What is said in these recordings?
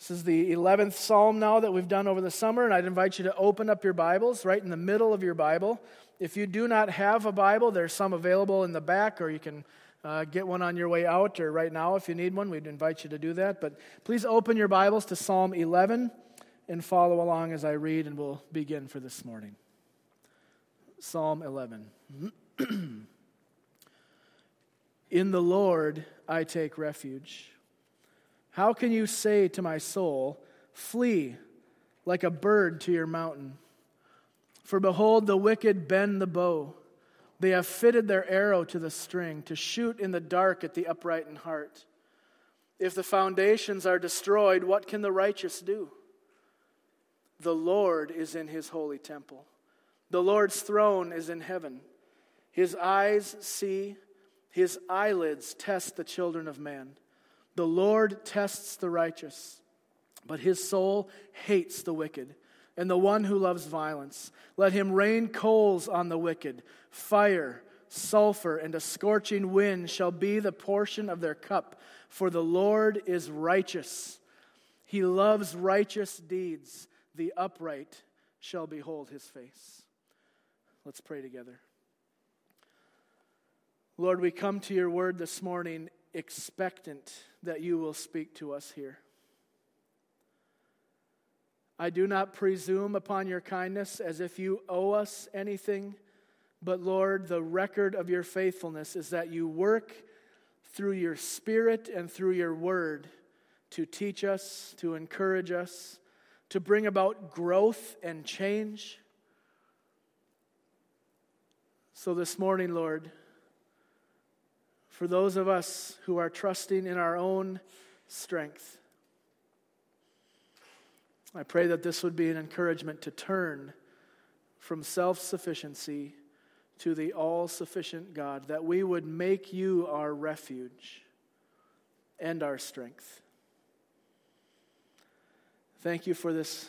This is the 11th psalm now that we've done over the summer, and I'd invite you to open up your Bibles right in the middle of your Bible. If you do not have a Bible, there's some available in the back, or you can uh, get one on your way out, or right now if you need one, we'd invite you to do that. But please open your Bibles to Psalm 11 and follow along as I read, and we'll begin for this morning. Psalm 11. in the Lord I take refuge. How can you say to my soul, Flee like a bird to your mountain? For behold, the wicked bend the bow. They have fitted their arrow to the string to shoot in the dark at the upright in heart. If the foundations are destroyed, what can the righteous do? The Lord is in his holy temple. The Lord's throne is in heaven. His eyes see, his eyelids test the children of man. The Lord tests the righteous, but his soul hates the wicked and the one who loves violence. Let him rain coals on the wicked. Fire, sulfur, and a scorching wind shall be the portion of their cup, for the Lord is righteous. He loves righteous deeds. The upright shall behold his face. Let's pray together. Lord, we come to your word this morning expectant that you will speak to us here. I do not presume upon your kindness as if you owe us anything, but Lord, the record of your faithfulness is that you work through your Spirit and through your word to teach us, to encourage us, to bring about growth and change. So this morning, Lord, for those of us who are trusting in our own strength. I pray that this would be an encouragement to turn from self sufficiency to the all sufficient God, that we would make you our refuge and our strength. Thank you for this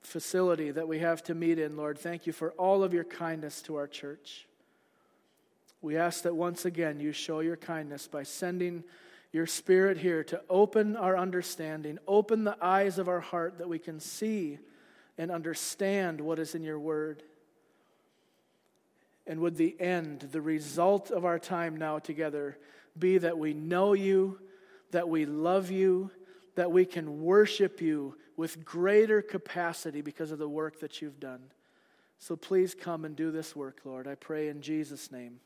facility that we have to meet in, Lord. Thank you for all of your kindness to our church. We ask that once again you show your kindness by sending your Spirit here to open our understanding, open the eyes of our heart that we can see and understand what is in your word. And would the end, the result of our time now together, be that we know you, that we love you, that we can worship you with greater capacity because of the work that you've done. So please come and do this work, Lord. I pray in Jesus' name.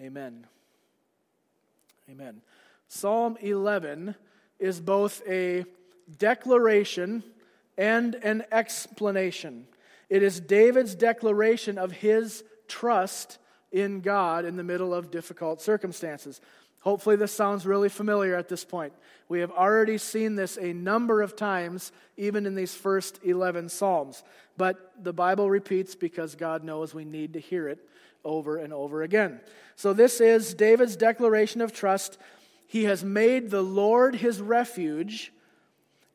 Amen. Amen. Psalm 11 is both a declaration and an explanation. It is David's declaration of his trust in God in the middle of difficult circumstances. Hopefully, this sounds really familiar at this point. We have already seen this a number of times, even in these first 11 Psalms. But the Bible repeats because God knows we need to hear it over and over again. So, this is David's declaration of trust. He has made the Lord his refuge.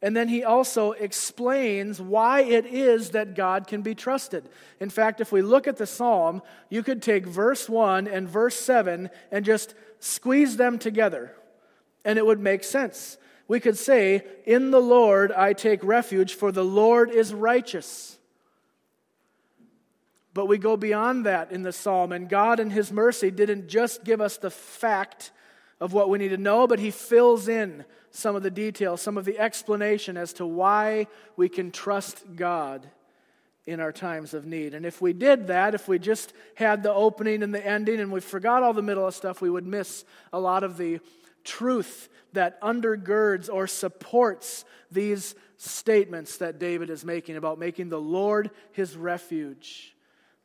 And then he also explains why it is that God can be trusted. In fact, if we look at the psalm, you could take verse 1 and verse 7 and just squeeze them together, and it would make sense. We could say, In the Lord I take refuge, for the Lord is righteous. But we go beyond that in the psalm, and God, in His mercy, didn't just give us the fact of what we need to know, but He fills in some of the details, some of the explanation as to why we can trust God in our times of need. And if we did that, if we just had the opening and the ending and we forgot all the middle of stuff, we would miss a lot of the truth that undergirds or supports these statements that David is making about making the Lord his refuge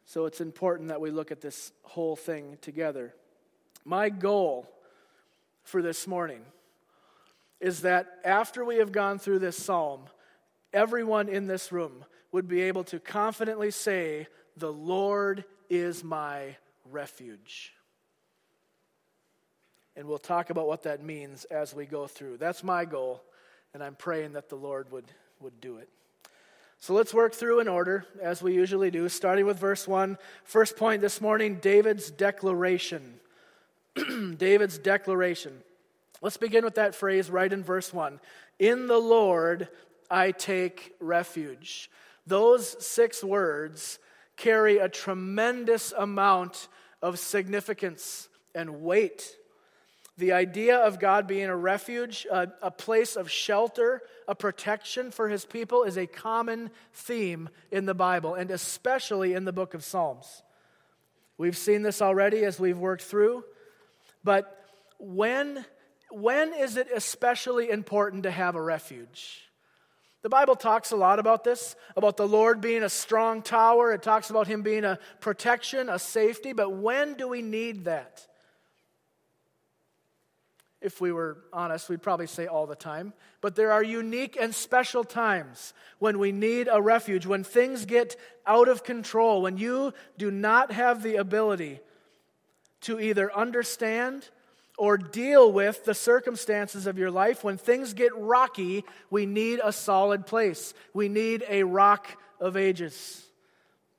so it's important that we look at this whole thing together. My goal for this morning is that after we have gone through this psalm, everyone in this room would be able to confidently say, The Lord is my refuge. And we'll talk about what that means as we go through. That's my goal, and I'm praying that the Lord would, would do it. So let's work through in order, as we usually do, starting with verse 1. First point this morning David's declaration. David's declaration. Let's begin with that phrase right in verse 1. In the Lord I take refuge. Those six words carry a tremendous amount of significance and weight. The idea of God being a refuge, a, a, place of shelter, a protection for his people is a common theme in the Bible, and especially in the book of Psalms. We've seen this already as we've worked through, but when, when is it especially important to have a refuge? The Bible talks a lot about this, about the Lord being a strong tower. It talks about Him being a protection, a safety, but when do we need that? If we were honest, we'd probably say all the time. But there are unique and special times when we need a refuge, when things get out of control, when you do not have the ability to either understand or deal with the circumstances of your life, when things get rocky, we need a solid place. We need a rock of ages,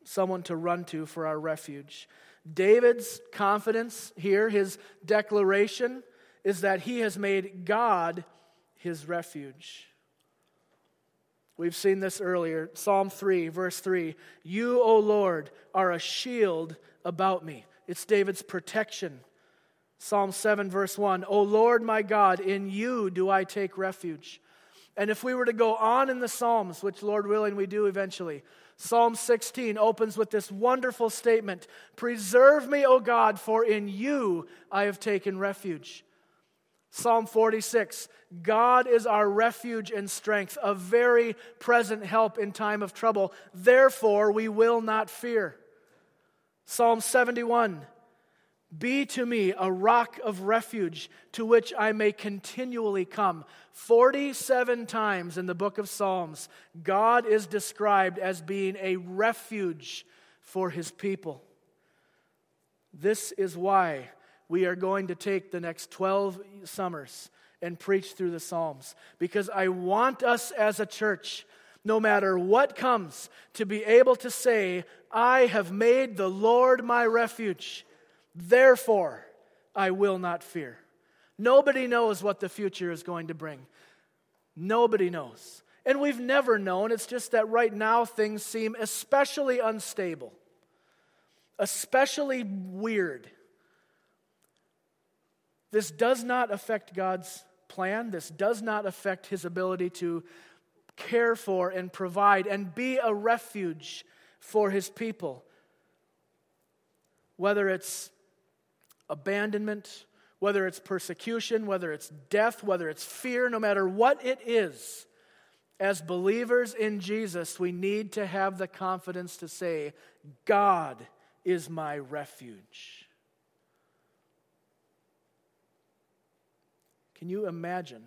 someone to run to for our refuge. David's confidence here, his declaration, is that he has made God his refuge. We've seen this earlier. Psalm 3, verse 3 You, O Lord, are a shield about me. It's David's protection. Psalm 7, verse 1 O Lord my God, in you do I take refuge. And if we were to go on in the Psalms, which Lord willing we do eventually, Psalm 16 opens with this wonderful statement Preserve me, O God, for in you I have taken refuge. Psalm 46 God is our refuge and strength, a very present help in time of trouble. Therefore, we will not fear. Psalm 71 be to me a rock of refuge to which I may continually come. 47 times in the book of Psalms, God is described as being a refuge for his people. This is why we are going to take the next 12 summers and preach through the Psalms, because I want us as a church, no matter what comes, to be able to say, I have made the Lord my refuge. Therefore, I will not fear. Nobody knows what the future is going to bring. Nobody knows. And we've never known. It's just that right now things seem especially unstable, especially weird. This does not affect God's plan. This does not affect his ability to care for and provide and be a refuge for his people. Whether it's abandonment, whether it's persecution, whether it's death, whether it's fear, no matter what it is, as believers in Jesus, we need to have the confidence to say, God is my refuge. Can you imagine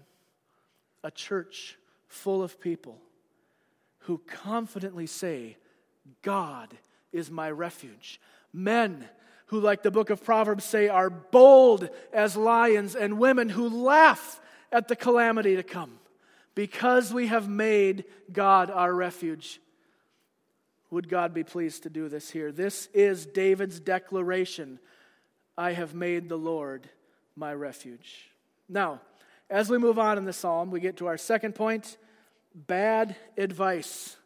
a church full of people who confidently say, God is my refuge? Men who, like the book of Proverbs say, are bold as lions, and women who laugh at the calamity to come because we have made God our refuge. Would God be pleased to do this here? This is David's declaration I have made the Lord my refuge. Now, as we move on in the psalm, we get to our second point bad advice.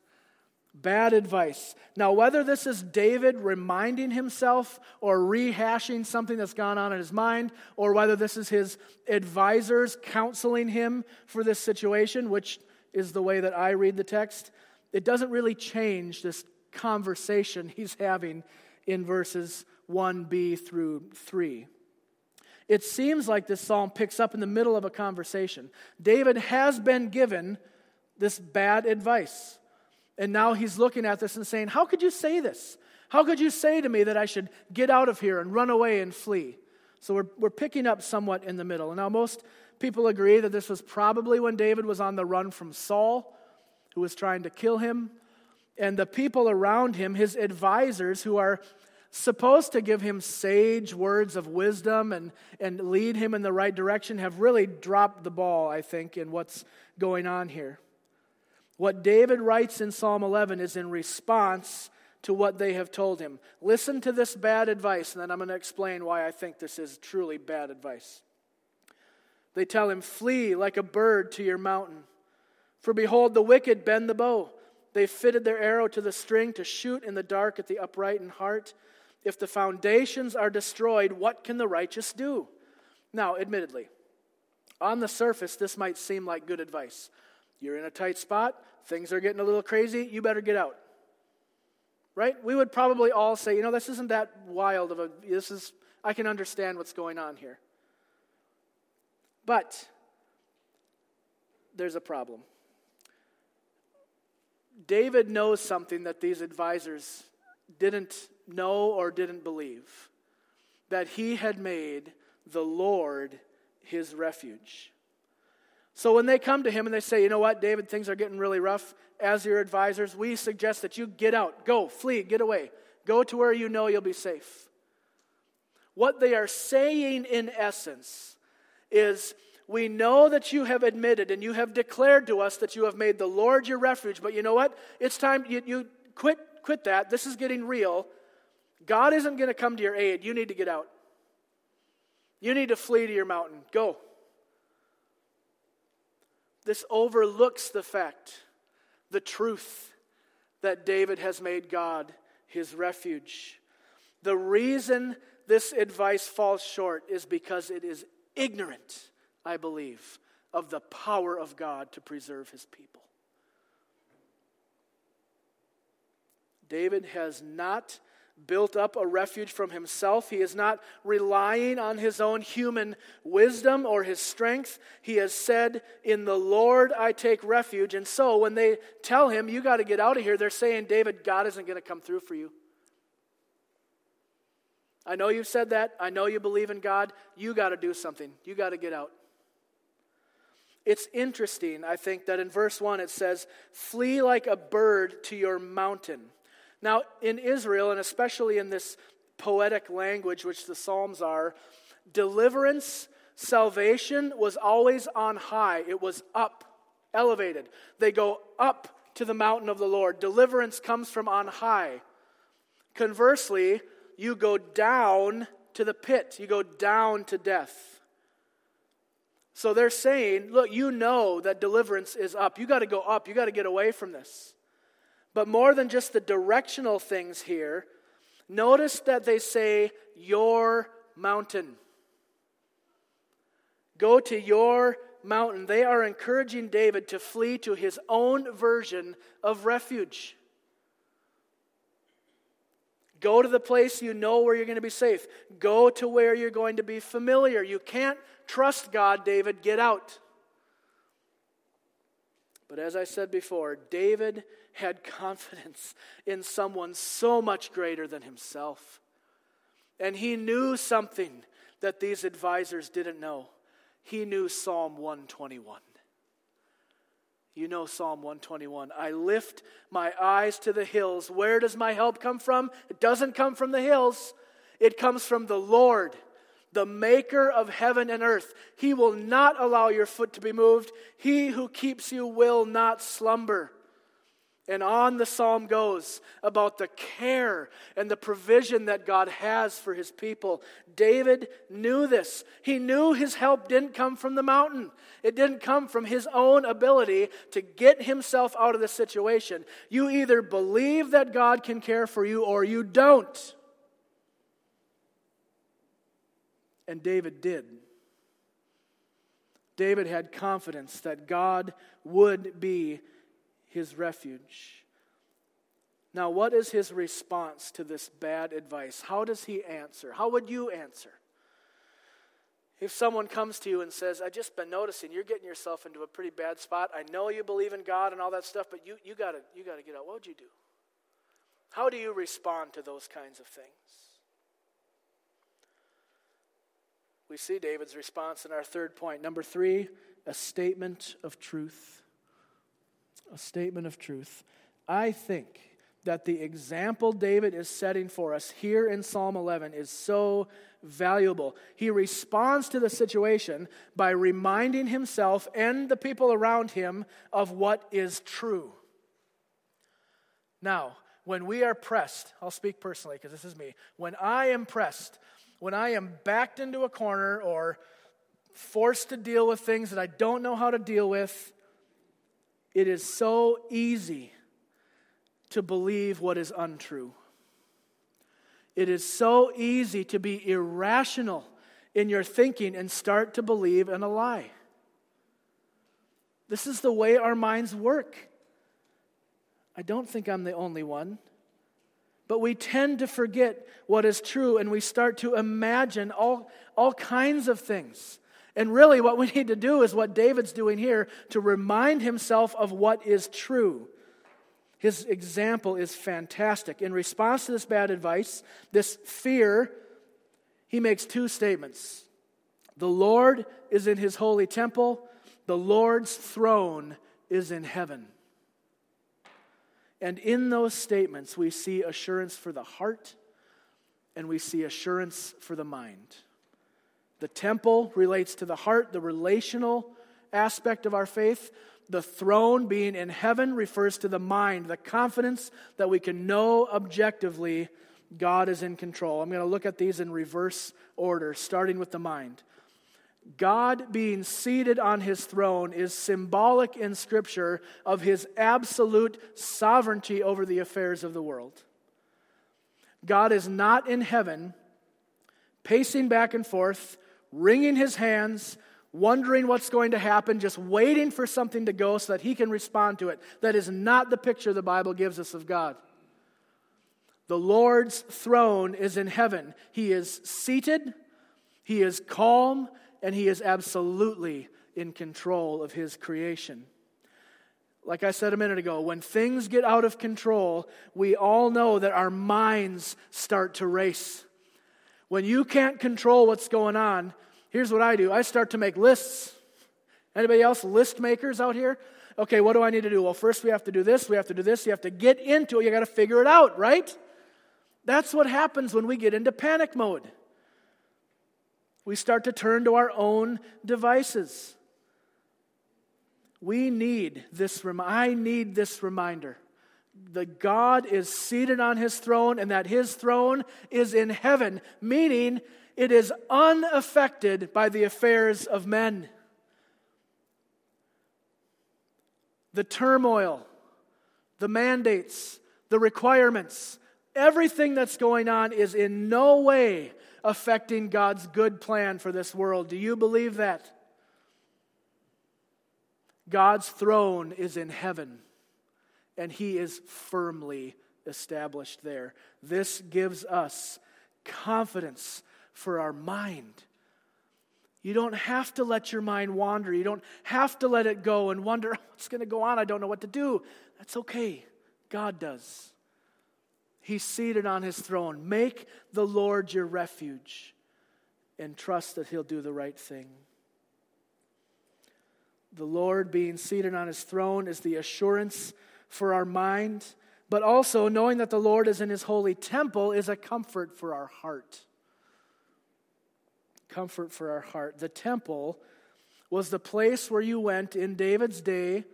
Bad advice. Now, whether this is David reminding himself or rehashing something that's gone on in his mind, or whether this is his advisors counseling him for this situation, which is the way that I read the text, it doesn't really change this conversation he's having in verses 1b through 3. It seems like this psalm picks up in the middle of a conversation. David has been given this bad advice. And now he's looking at this and saying, How could you say this? How could you say to me that I should get out of here and run away and flee? So we're, we're picking up somewhat in the middle. Now most people agree that this was probably when David was on the run from Saul, who was trying to kill him. And the people around him, his advisors, who are supposed to give him sage words of wisdom and, and lead him in the right direction, have really dropped the ball, I think, in what's going on here. What David writes in Psalm 11 is in response to what they have told him. Listen to this bad advice, and then I'm going to explain why I think this is truly bad advice. They tell him, Flee like a bird to your mountain. For behold, the wicked bend the bow. They fitted their arrow to the string to shoot in the dark at the upright in heart. If the foundations are destroyed, what can the righteous do? Now, admittedly, on the surface, this might seem like good advice. You're in a tight spot, things are getting a little crazy, you better get out. Right? We would probably all say, you know, this isn't that wild of a, this is, I can understand what's going on here. But there's a problem. David knows something that these advisors didn't know or didn't believe that he had made the Lord his refuge. So when they come to him and they say, you know what, David, things are getting really rough, as your advisors, we suggest that you get out, go, flee, get away, go to where you know you'll be safe. What they are saying in essence is, we know that you have admitted and you have declared to us that you have made the Lord your refuge, but you know what? It's time you, you quit, quit that. This is getting real. God isn't going to come to your aid. You need to get out. You need to flee to your mountain. Go. This overlooks the fact, the truth, that David has made God his refuge. The reason this advice falls short is because it is ignorant, I believe, of the power of God to preserve his people. David has not built up a refuge from himself. He is not relying on his own human wisdom or his strength. He has said, In the Lord I take refuge. And so when they tell him, You got to get out of here, they're saying, David, God isn't going to come through for you. I know you've said that. I know you believe in God. You got to do something. You got to get out. It's interesting, I think, that in verse 1 it says, Flee like a bird to your mountain. Now, in Israel, and especially in this poetic language, which the Psalms are, deliverance, salvation was always on high. It was up, elevated. They go up to the mountain of the Lord. Deliverance comes from on high. Conversely, you go down to the pit, you go down to death. So they're saying, look, you know that deliverance is up. You got to go up. You got to get away from this. But more than just the directional things here, notice that they say, Your mountain. Go to your mountain. They are encouraging David to flee to his own version of refuge. Go to the place you know where you're going to be safe. Go to where you're going to be familiar. You can't trust God, David. Get out. But as I said before, David had confidence in someone so much greater than himself. And he knew something that these advisors didn't know. He knew Psalm 121. You know Psalm 121. I lift my eyes to the hills. Where does my help come from? It doesn't come from the hills, it comes from the Lord the maker of heaven and earth. He will not allow your foot to be moved. He who keeps you will not slumber. And on the psalm goes about the care and the provision that God has for his people. David knew this. He knew his help didn't come from the mountain, it didn't come from his own ability to get himself out of the situation. You either believe that God can care for you or you don't. And David did. David had confidence that God would be his refuge. Now, what is his response to this bad advice? How does he answer? How would you answer? If someone comes to you and says, I've just been noticing you're getting yourself into a pretty bad spot. I know you believe in God and all that stuff, but you, you got you to get out. What would you do? How do you respond to those kinds of things? We see David's response in our third point. Number three, a statement of truth. A statement of truth. I think that the example David is setting for us here in Psalm 11 is so valuable. He responds to the situation by reminding himself and the people around him of what is true. Now, when we are pressed, I'll speak personally because this is me. When I am pressed when I am backed into a corner or forced to deal with things that I don't know how to deal with, it is so easy to believe what is untrue. It is so easy to be irrational in your thinking and start to believe in a lie. This is the way our minds work. I don't think I'm the only one. But we tend to forget what is true and we start to imagine all, all kinds of things. And really, what we need to do is what David's doing here to remind himself of what is true. His example is fantastic. In response to this bad advice, this fear, he makes two statements The Lord is in his holy temple, the Lord's throne is in heaven. And in those statements, we see assurance for the heart and we see assurance for the mind. The temple relates to the heart, the relational aspect of our faith. The throne being in heaven refers to the mind, the confidence that we can know objectively God is in control. I'm going to look at these in reverse order, starting with the mind. God being seated on his throne is symbolic in Scripture of his absolute sovereignty over the affairs of the world. God is not in heaven, pacing back and forth, wringing his hands, wondering what's going to happen, just waiting for something to go so that he can respond to it. That is not the picture the Bible gives us of God. The Lord's throne is in heaven. He is seated, he is calm, and he is absolutely in control of his creation. Like I said a minute ago, when things get out of control, we all know that our minds start to race. When you can't control what's going on, here's what I do I start to make lists. Anybody else list makers out here? Okay, what do I need to do? Well, first we have to do this, we have to do this, you have to get into it, you got to figure it out, right? That's what happens when we get into panic mode. We start to turn to our own devices. We need this, I need this reminder that God is seated on his throne and that his throne is in heaven, meaning it is unaffected by the affairs of men. The turmoil, the mandates, the requirements, everything that's going on is in no way affecting God's good plan for this world. Do you believe that? God's throne is in heaven, and he is firmly established there. This gives us confidence for our mind. You don't have to let your mind wander. You don't have to let it go and wonder oh, what's going to go on. I don't know what to do. That's okay. God does. He's seated on his throne. Make the Lord your refuge and trust that he'll do the right thing. The Lord being seated on his throne is the assurance for our mind, but also knowing that the Lord is in his holy temple is a comfort for our heart. Comfort for our heart. The temple was the place where you went in David's day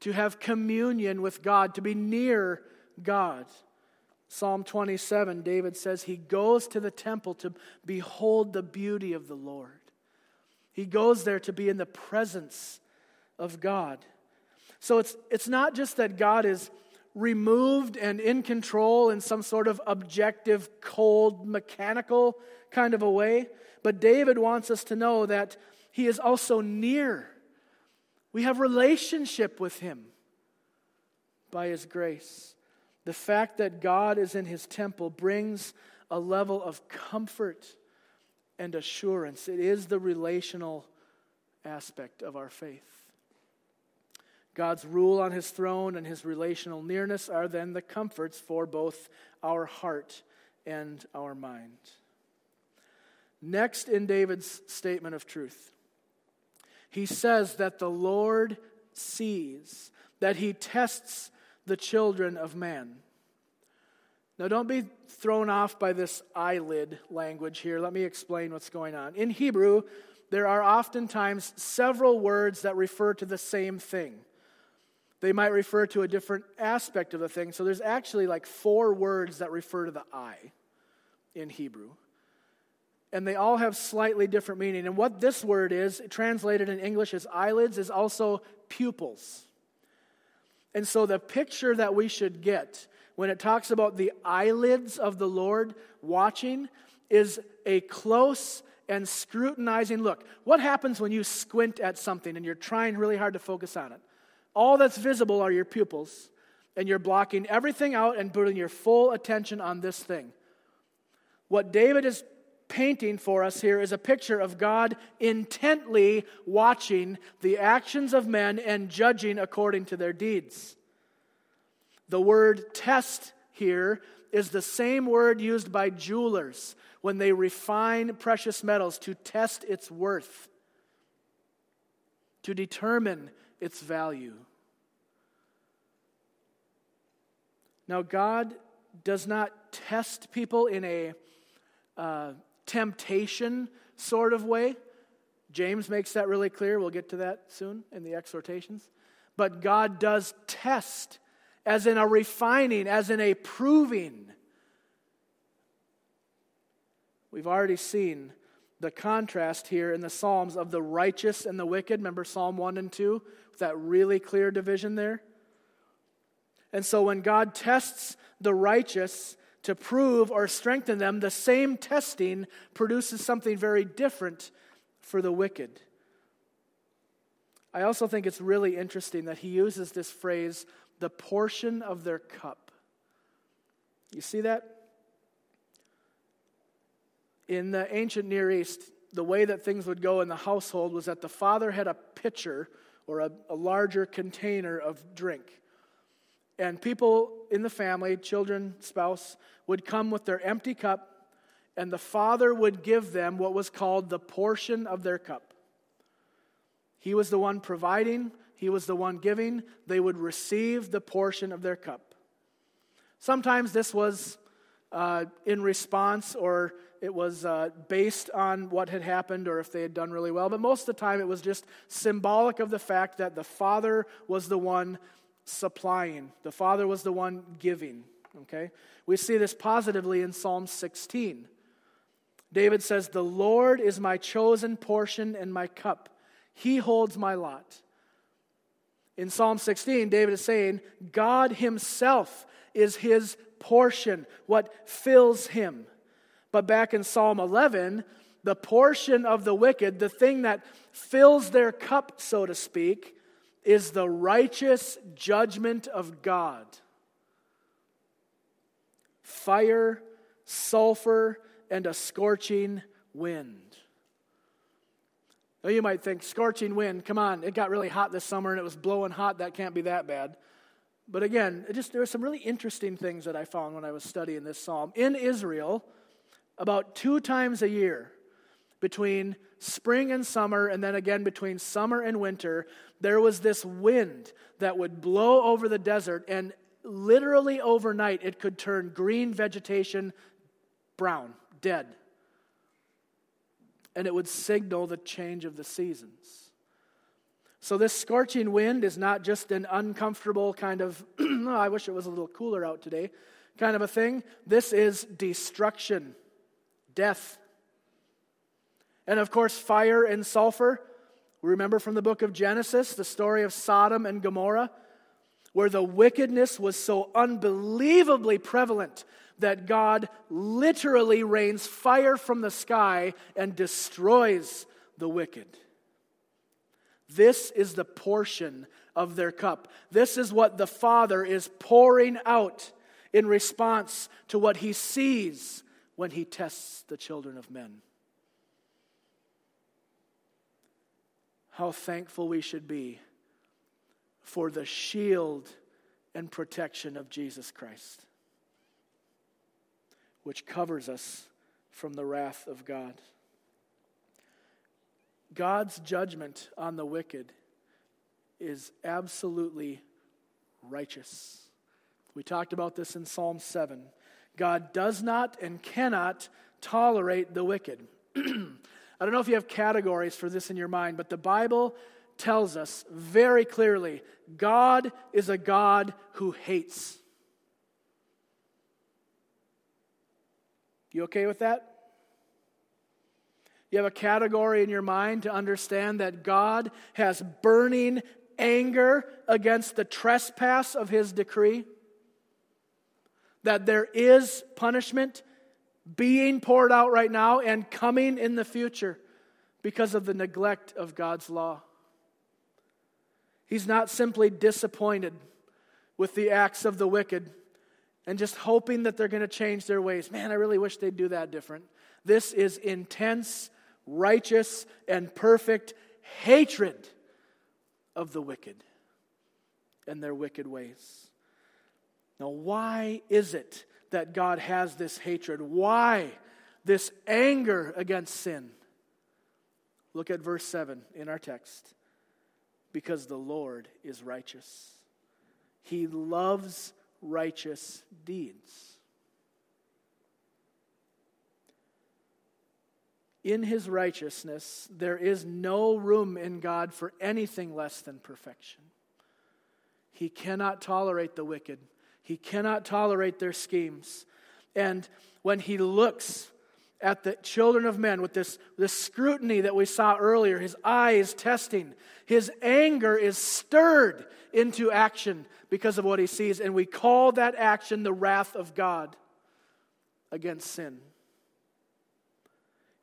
to have communion with God, to be near God. Psalm 27, David says he goes to the temple to behold the beauty of the Lord. He goes there to be in the presence of God. So it's, it's not just that God is removed and in control in some sort of objective, cold, mechanical kind of a way, but David wants us to know that he is also near. We have relationship with him by his grace. The fact that God is in his temple brings a level of comfort and assurance. It is the relational aspect of our faith. God's rule on his throne and his relational nearness are then the comforts for both our heart and our mind. Next, in David's statement of truth, he says that the Lord sees, that he tests the children of man. Now, don't be thrown off by this eyelid language here. Let me explain what's going on. In Hebrew, there are oftentimes several words that refer to the same thing. They might refer to a different aspect of the thing. So there's actually like four words that refer to the eye in Hebrew. and they all have slightly different meaning. And what this word is, translated in English as eyelids, is also pupils. And so the picture that we should get when it talks about the eyelids of the Lord watching is a close and scrutinizing look. What happens when you squint at something and you're trying really hard to focus on it? All that's visible are your pupils, and you're blocking everything out and putting your full attention on this thing. What David is painting for us here is a picture of God intently watching the actions of men and judging according to their deeds. The word test here is the same word used by jewelers when they refine precious metals to test its worth, to determine its value. Now, God does not test people in a uh, temptation sort of way. James makes that really clear. We'll get to that soon in the exhortations. But God does test, as in a refining, as in a proving. We've already seen the contrast here in the Psalms of the righteous and the wicked. Remember Psalm 1 and 2? That really clear division there. And so when God tests the righteous to prove or strengthen them, the same testing produces something very different for the wicked. I also think it's really interesting that he uses this phrase, the portion of their cup. You see that? In the ancient Near East, the way that things would go in the household was that the father had a pitcher or a, a larger container of drink. And people in the family, children, spouse, would come with their empty cup, and the father would give them what was called the portion of their cup. He was the one providing, he was the one giving. They would receive the portion of their cup. Sometimes this was uh, in response or it was uh, based on what had happened or if they had done really well. But most of the time, it was just symbolic of the fact that the Father was the one supplying, the Father was the one giving. Okay? We see this positively in Psalm 16. David says, The Lord is my chosen portion and my cup, He holds my lot. In Psalm 16, David is saying, God Himself is His portion, what fills Him. But back in Psalm 11, the portion of the wicked, the thing that fills their cup, so to speak, is the righteous judgment of God. Fire, sulfur, and a scorching wind. Now you might think, scorching wind, come on, it got really hot this summer and it was blowing hot, that can't be that bad. But again, just there are some really interesting things that I found when I was studying this psalm. In Israel, about two times a year, between spring and summer, and then again between summer and winter, there was this wind that would blow over the desert, and literally overnight it could turn green vegetation brown, dead. And it would signal the change of the seasons. So, this scorching wind is not just an uncomfortable kind of, oh, I wish it was a little cooler out today kind of a thing. This is destruction death. And of course, fire and sulfur. We remember from the book of Genesis the story of Sodom and Gomorrah, where the wickedness was so unbelievably prevalent that God literally rains fire from the sky and destroys the wicked. This is the portion of their cup. This is what the Father is pouring out in response to what he sees when he tests the children of men. How thankful we should be for the shield and protection of Jesus Christ, which covers us from the wrath of God. God's judgment on the wicked is absolutely righteous. We talked about this in Psalm 7. God does not and cannot tolerate the wicked. I don't know if you have categories for this in your mind, but the Bible tells us very clearly God is a God who hates. You okay with that? You have a category in your mind to understand that God has burning anger against the trespass of his decree? That there is punishment being poured out right now and coming in the future because of the neglect of God's law. He's not simply disappointed with the acts of the wicked and just hoping that they're going to change their ways. Man, I really wish they'd do that different. This is intense, righteous, and perfect hatred of the wicked and their wicked ways. Now, why is it that God has this hatred? Why this anger against sin? Look at verse 7 in our text. Because the Lord is righteous, He loves righteous deeds. In his righteousness, there is no room in God for anything less than perfection. He cannot tolerate the wicked, he cannot tolerate their schemes. And when he looks at the children of men with this, this scrutiny that we saw earlier, his eyes testing, his anger is stirred into action because of what he sees. And we call that action the wrath of God against sin.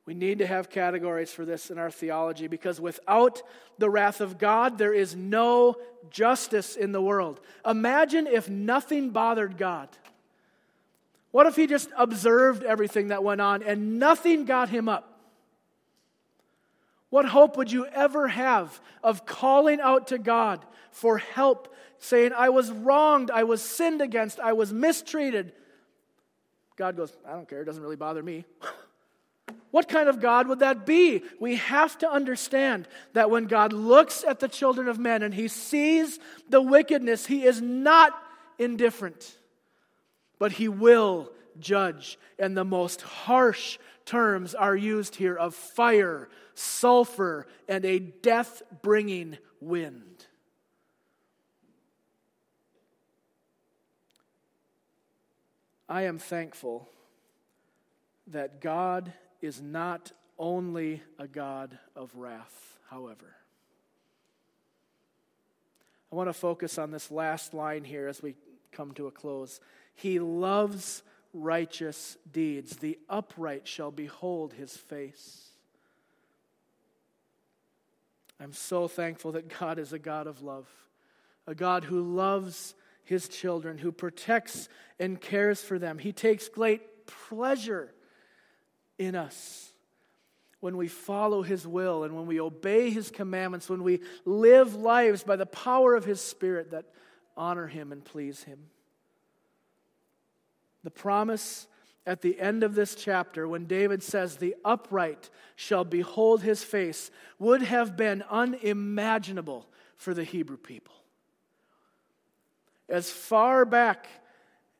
We need to have categories for this in our theology because without the wrath of God, there is no justice in the world. Imagine if nothing bothered God. What if he just observed everything that went on and nothing got him up? What hope would you ever have of calling out to God for help, saying, I was wronged, I was sinned against, I was mistreated? God goes, I don't care, it doesn't really bother me. What kind of God would that be? We have to understand that when God looks at the children of men and he sees the wickedness, he is not indifferent, but he will judge. And the most harsh terms are used here of fire, sulfur, and a death bringing wind. I am thankful that God is not only a God of wrath, however. I want to focus on this last line here as we come to a close. He loves righteous deeds. The upright shall behold his face. I'm so thankful that God is a God of love, a God who loves his children, who protects and cares for them. He takes great pleasure in us when we follow his will and when we obey his commandments, when we live lives by the power of his spirit that honor him and please him. The promise at the end of this chapter, when David says, The upright shall behold his face, would have been unimaginable for the Hebrew people. As far back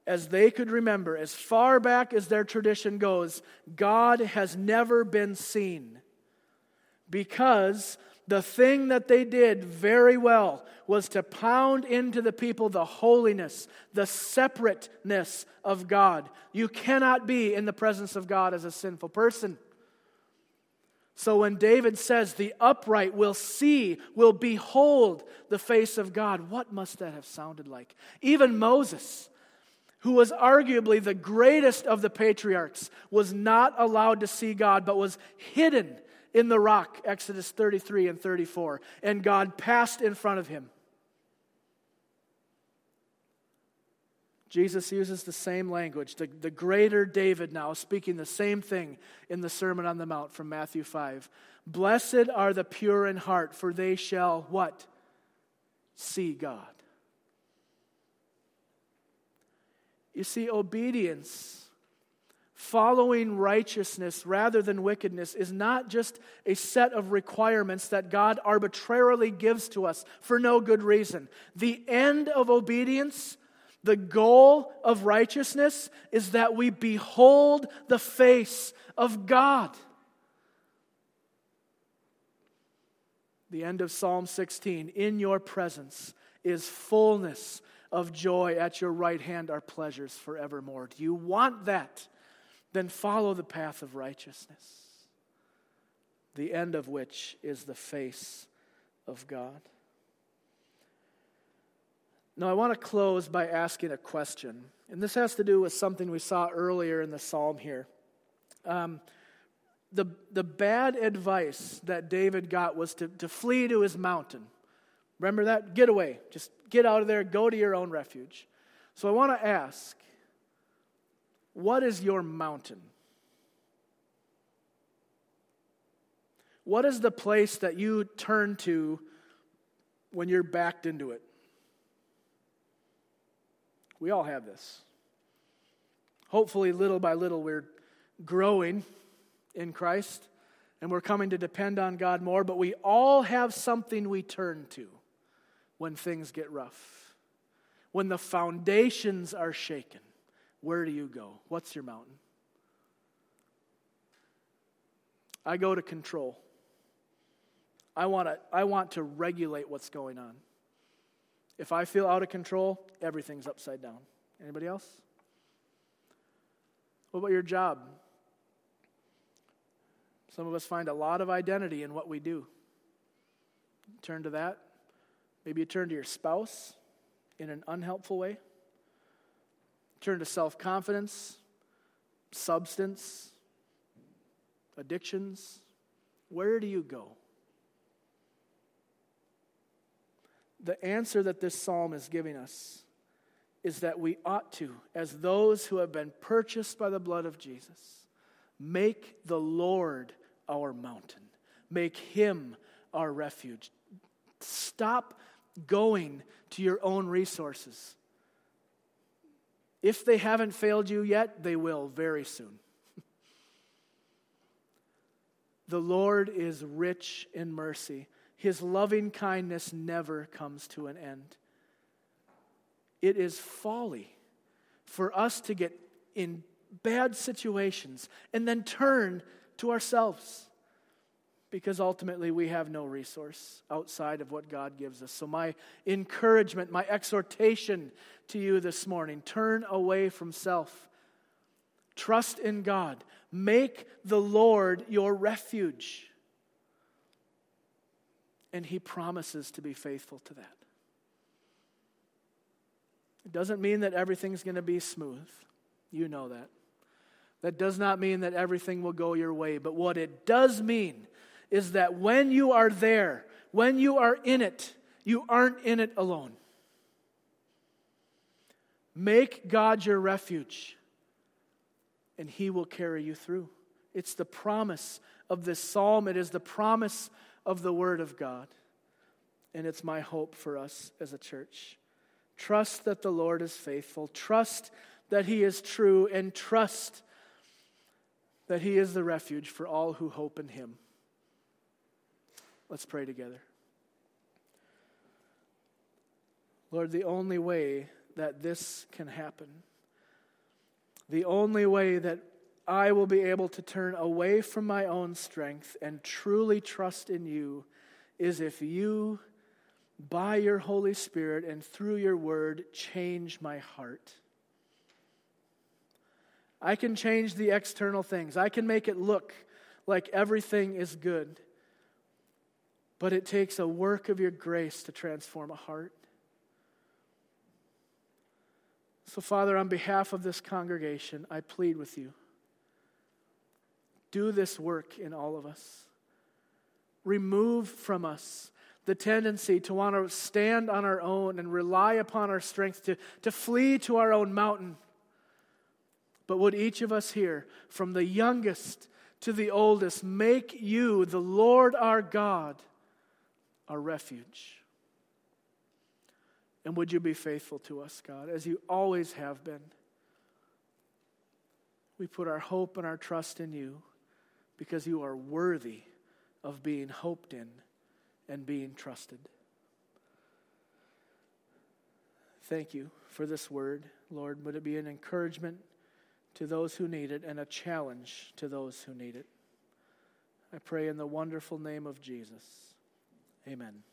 as they could remember, as far back as their tradition goes, God has never been seen because the thing that they did very well was to pound into the people the holiness, the separateness of God. You cannot be in the presence of God as a sinful person. So when David says, The upright will see, will behold the face of God, what must that have sounded like? Even Moses, who was arguably the greatest of the patriarchs, was not allowed to see God, but was hidden in the rock, Exodus 33 and 34, and God passed in front of him. Jesus uses the same language. The, the greater David now speaking the same thing in the Sermon on the Mount from Matthew 5. Blessed are the pure in heart, for they shall what? See God. You see, obedience following righteousness rather than wickedness is not just a set of requirements that God arbitrarily gives to us for no good reason. The end of obedience, the goal of righteousness, is that we behold the face of God. The end of Psalm 16 In your presence is fullness of joy. At your right hand are pleasures forevermore. Do you want that? then follow the path of righteousness. the end of which is the face of God. Now, I want to close by asking a question. And this has to do with something we saw earlier in the psalm here. Um, the, the bad advice that David got was to, to flee to his mountain. Remember that? Get away. Just get out of there. Go to your own refuge. So I want to ask what is your mountain? What is the place that you turn to when you're backed into it? We all have this. Hopefully, little by little, we're growing in Christ and we're coming to depend on God more, but we all have something we turn to when things get rough. When the foundations are shaken, where do you go? What's your mountain? I go to control. I want to, I want to regulate what's going on. If I feel out of control, everything's upside down. Anybody else? What about your job? Some of us find a lot of identity in what we do. Turn to that. Maybe you turn to your spouse in an unhelpful way. Turn to self confidence, substance, addictions. Where do you go? The answer that this psalm is giving us is that we ought to, as those who have been purchased by the blood of Jesus, make the Lord our mountain, make him our refuge. Stop going to your own resources. If they haven't failed you yet, they will very soon. the Lord is rich in mercy. His loving kindness never comes to an end. It is folly for us to get in bad situations and then turn to ourselves because ultimately we have no resource outside of what God gives us. So, my encouragement, my exhortation to you this morning turn away from self, trust in God, make the Lord your refuge. And He promises to be faithful to that. It doesn't mean that everything's going to be smooth. You know that. That does not mean that everything will go your way. But what it does mean is that when you are there, when you are in it, you aren't in it alone. Make God your refuge, and He will carry you through. It's the promise of this psalm, it is the promise of the Word of God. And it's my hope for us as a church. Trust that the Lord is faithful, trust that He is true, and trust that He is the refuge for all who hope in Him. Let's pray together. Lord, the only way that this can happen, the only way that I will be able to turn away from my own strength and truly trust in you is if you, by your Holy Spirit and through your word, change my heart. I can change the external things, I can make it look like everything is good. But it takes a work of your grace to transform a heart. So, Father, on behalf of this congregation, I plead with you. Do this work in all of us. Remove from us the tendency to want to stand on our own and rely upon our strength, to, to flee to our own mountain. But would each of us here, from the youngest to the oldest, make you the Lord our God our refuge. And would you be faithful to us, God, as you always have been? We put our hope and our trust in you because you are worthy of being hoped in and being trusted. Thank you for this word, Lord. Would it be an encouragement to those who need it and a challenge to those who need it? I pray in the wonderful name of Jesus. Amen.